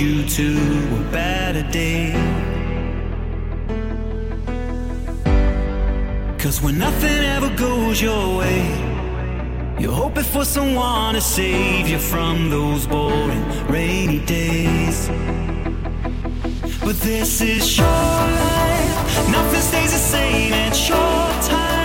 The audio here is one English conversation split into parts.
you to a better day. Cause when nothing ever goes your way, you're hoping for someone to save you from those boring rainy days. But this is your life, nothing stays the same at your time.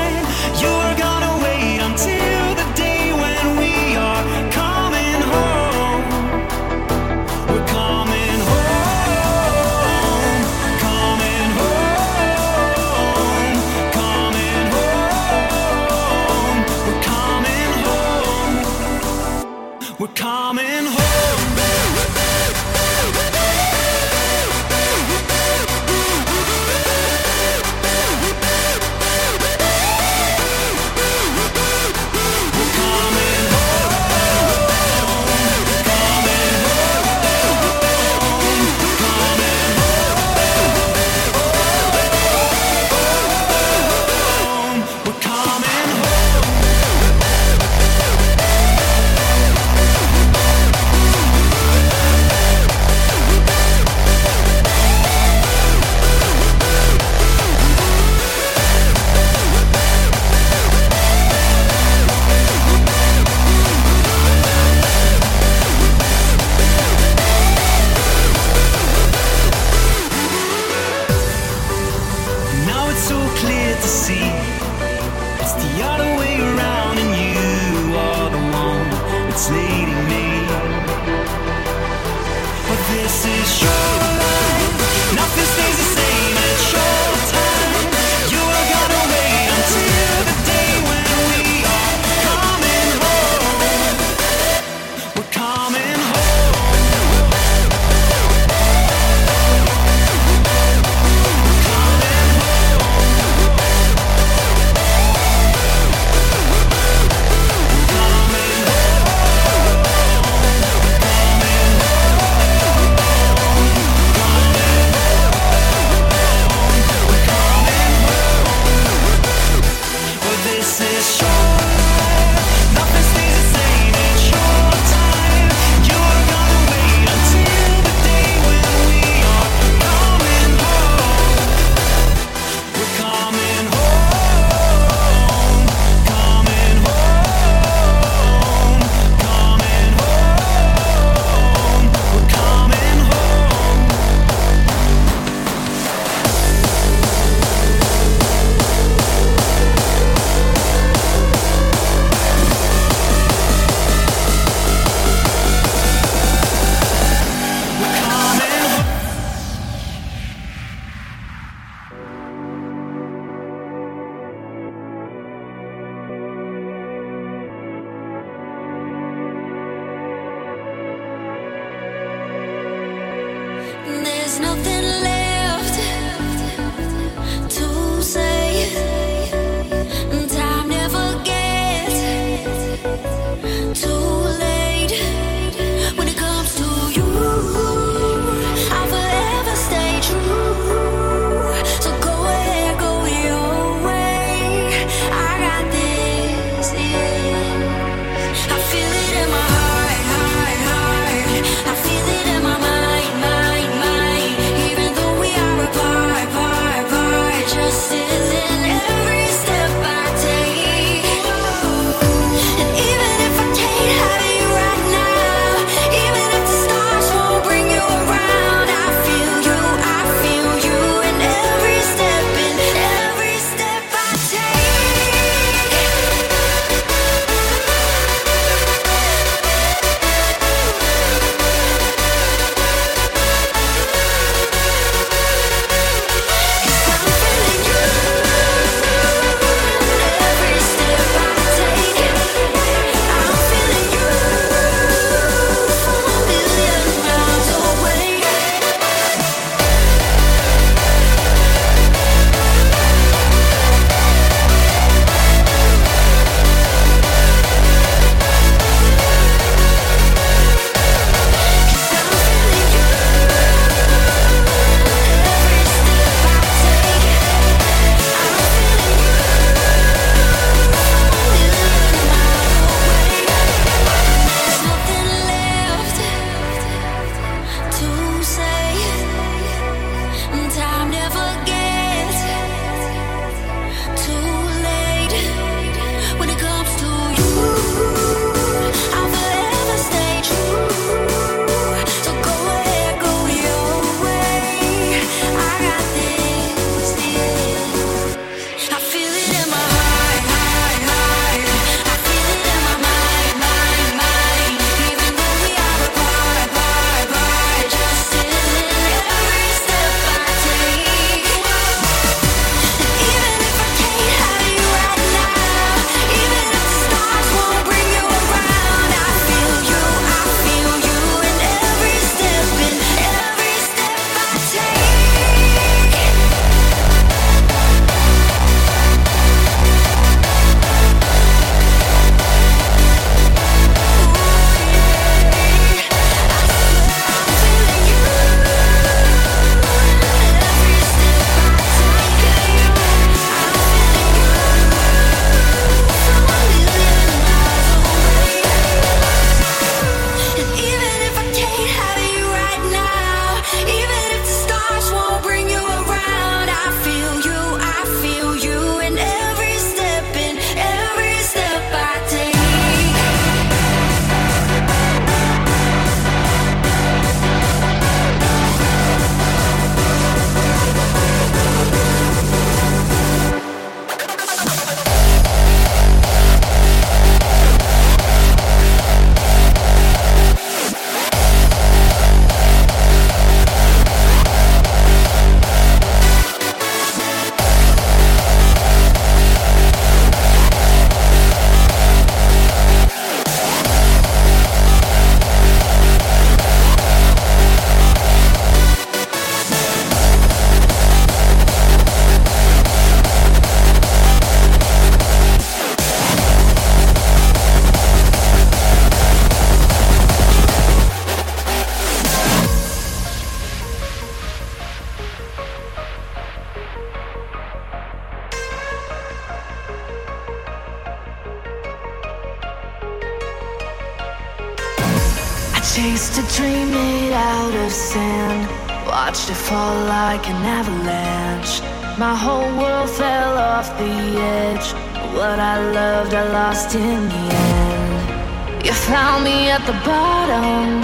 You found me at the bottom.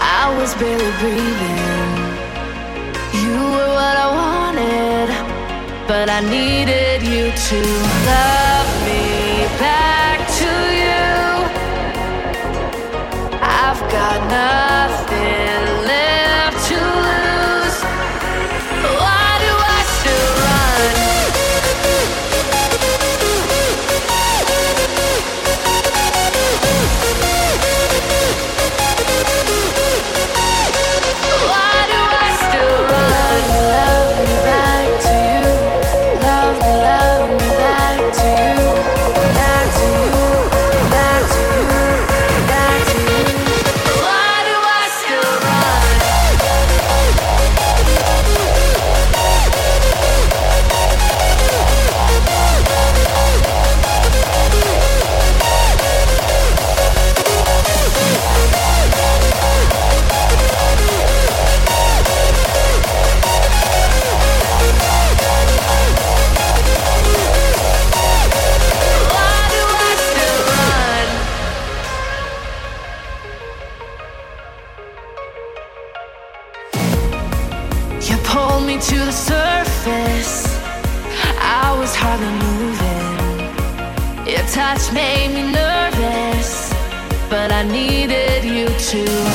I was barely breathing. You were what I wanted, but I needed you to love me back to you. I've got nothing. to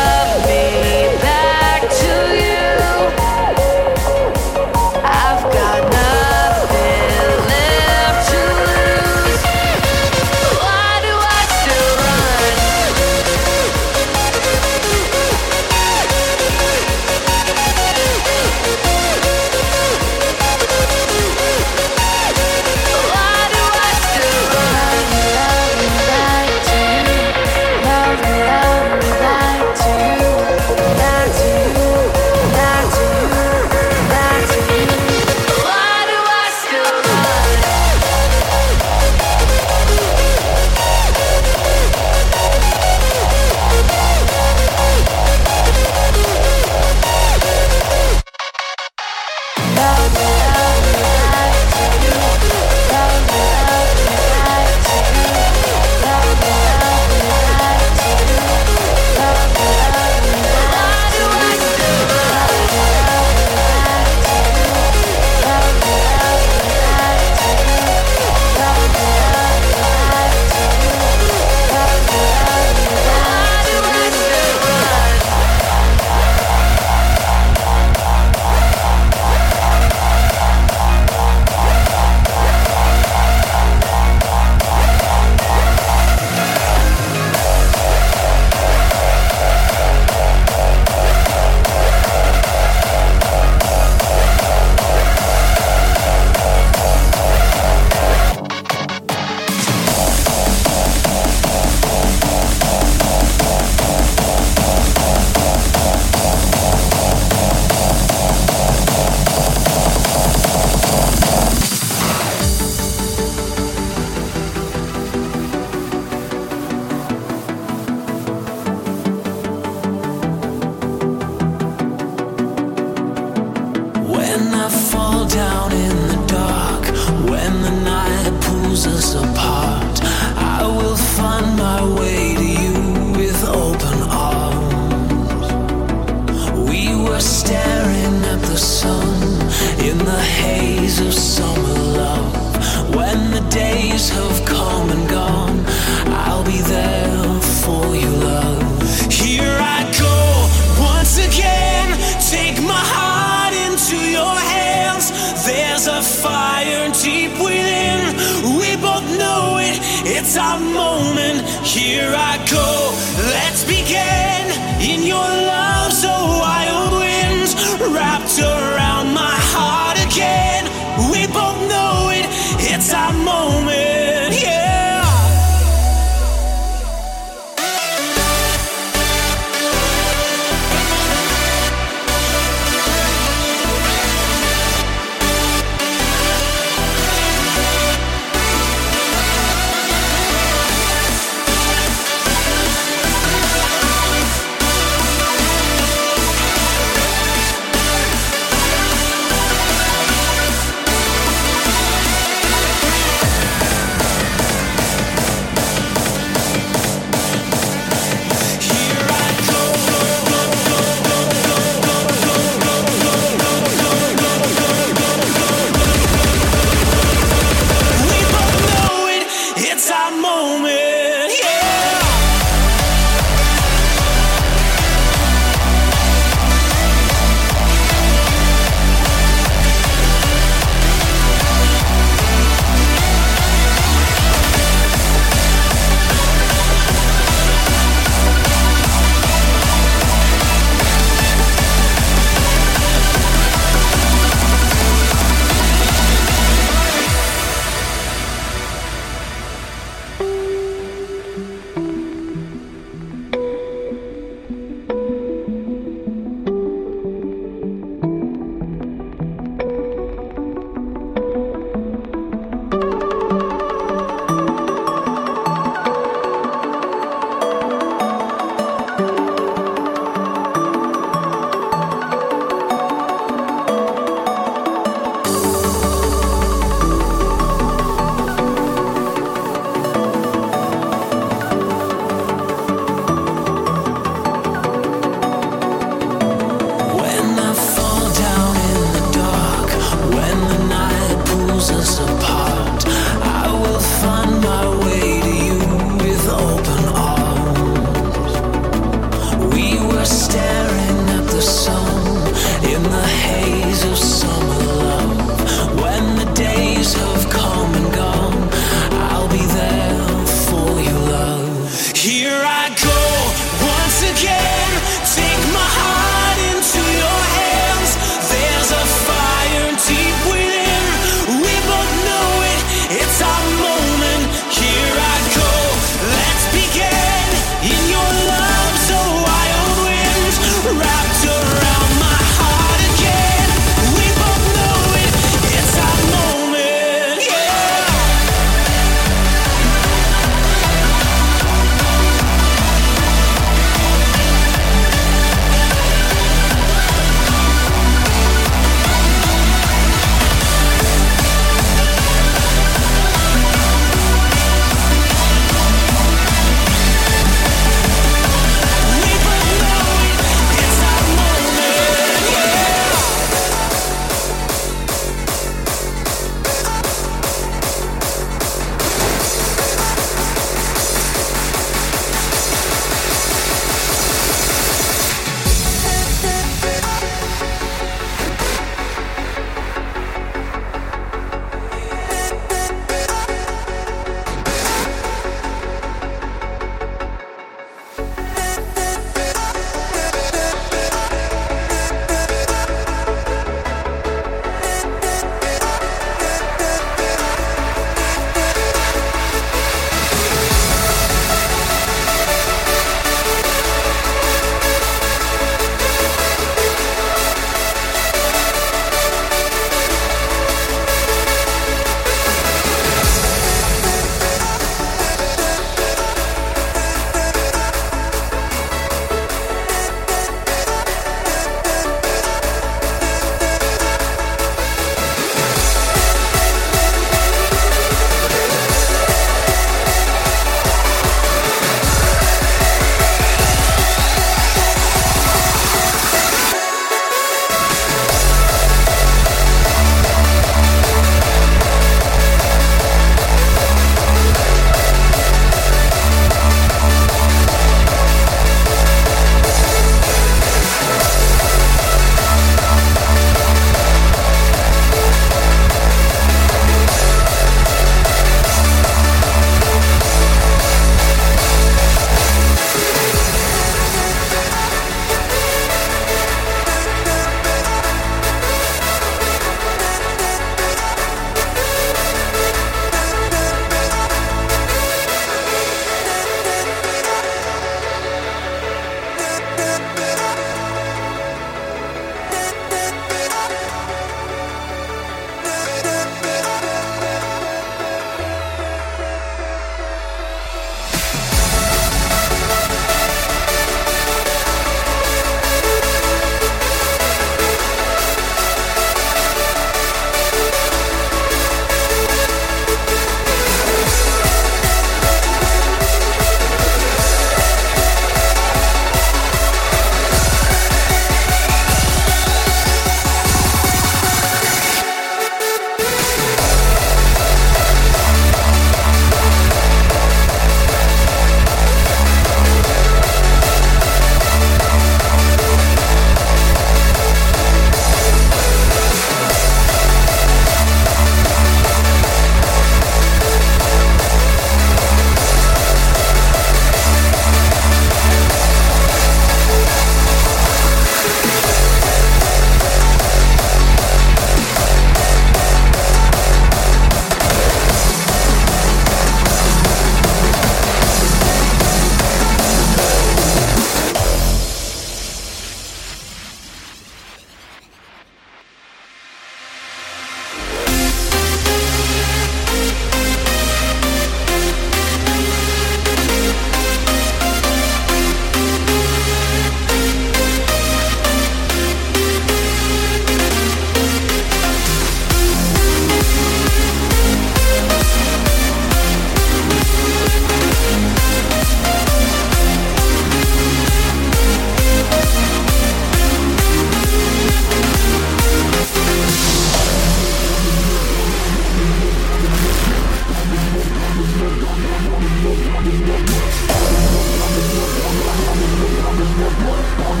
I'm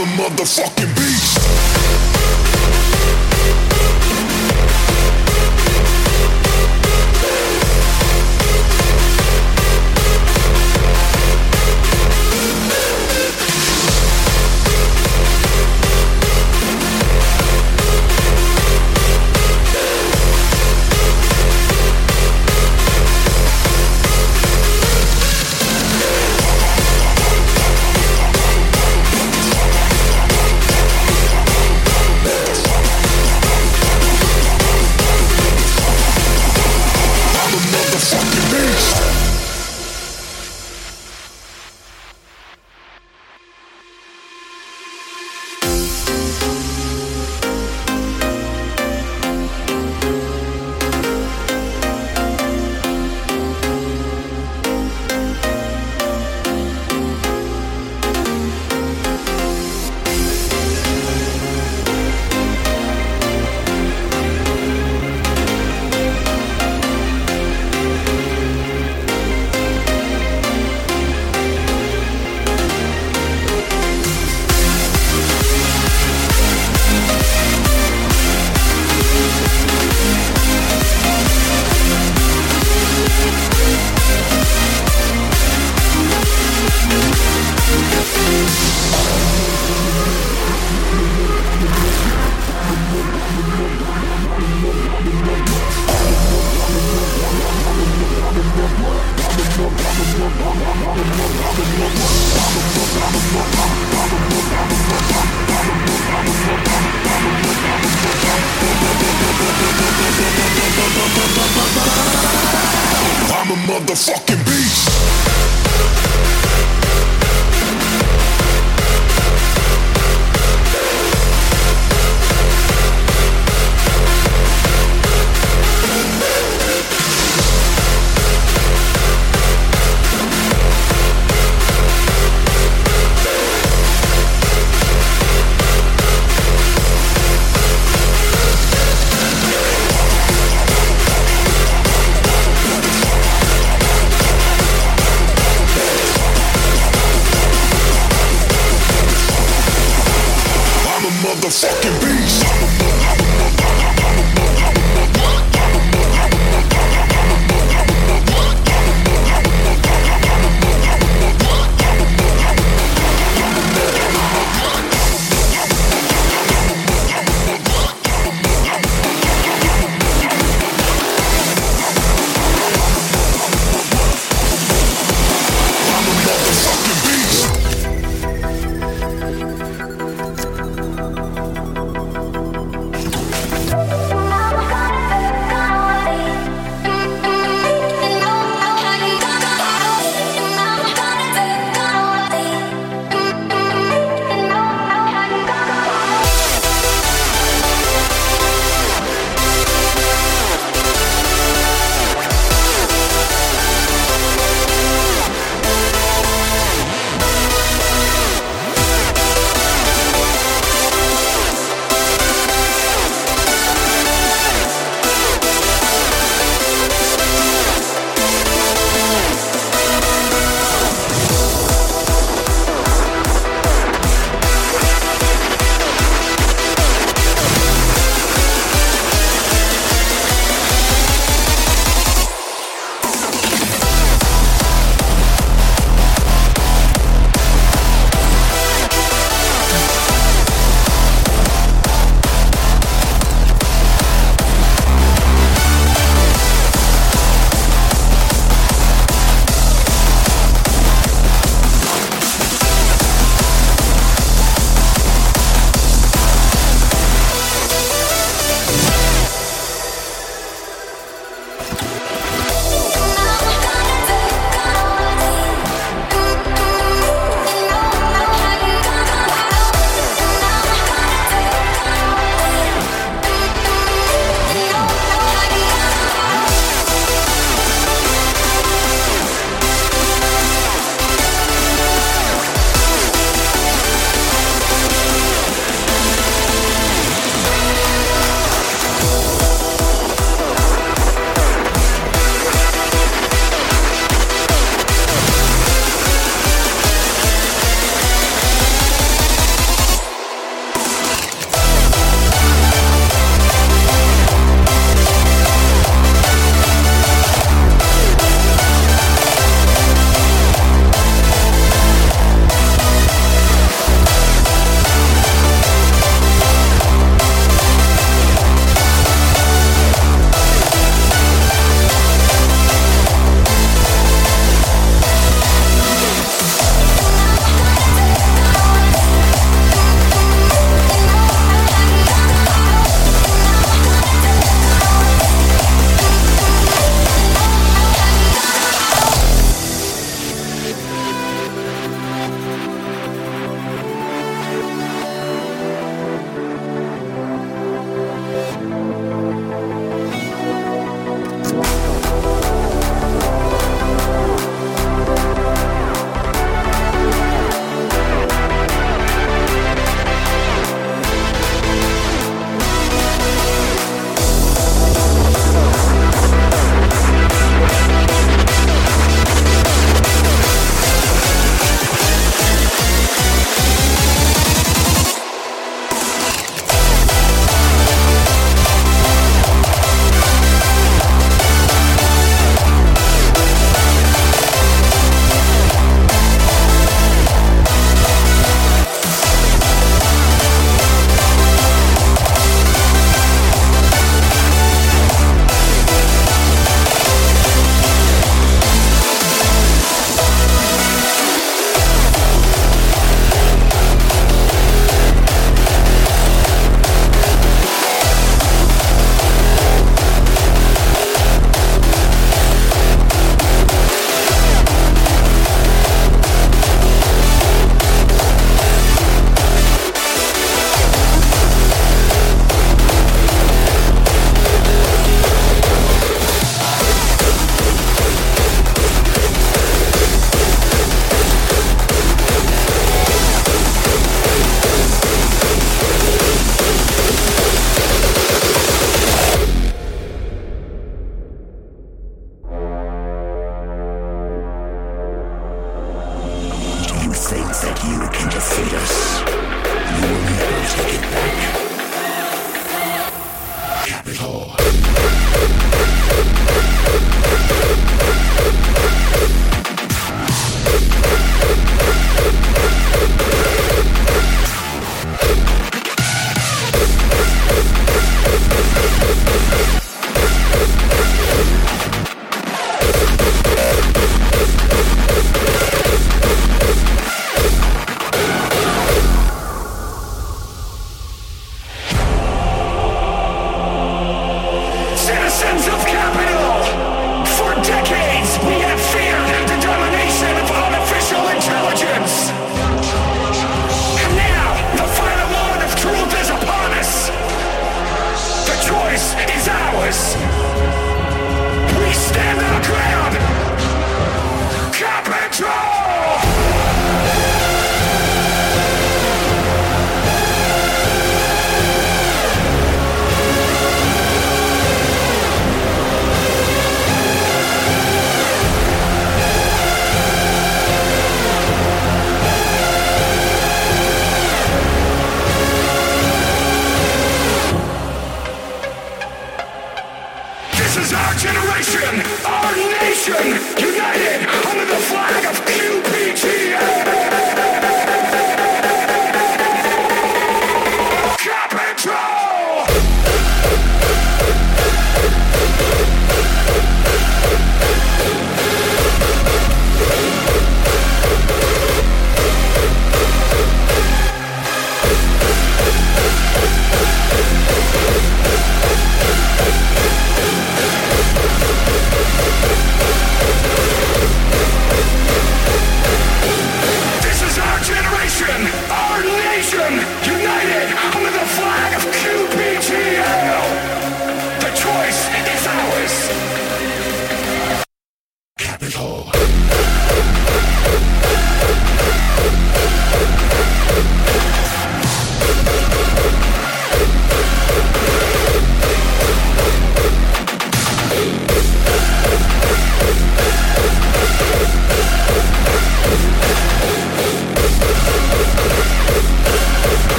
a motherfucking beast.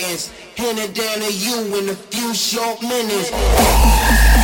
Sentence handed down to you in a few short minutes.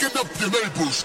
Get up your neighbors.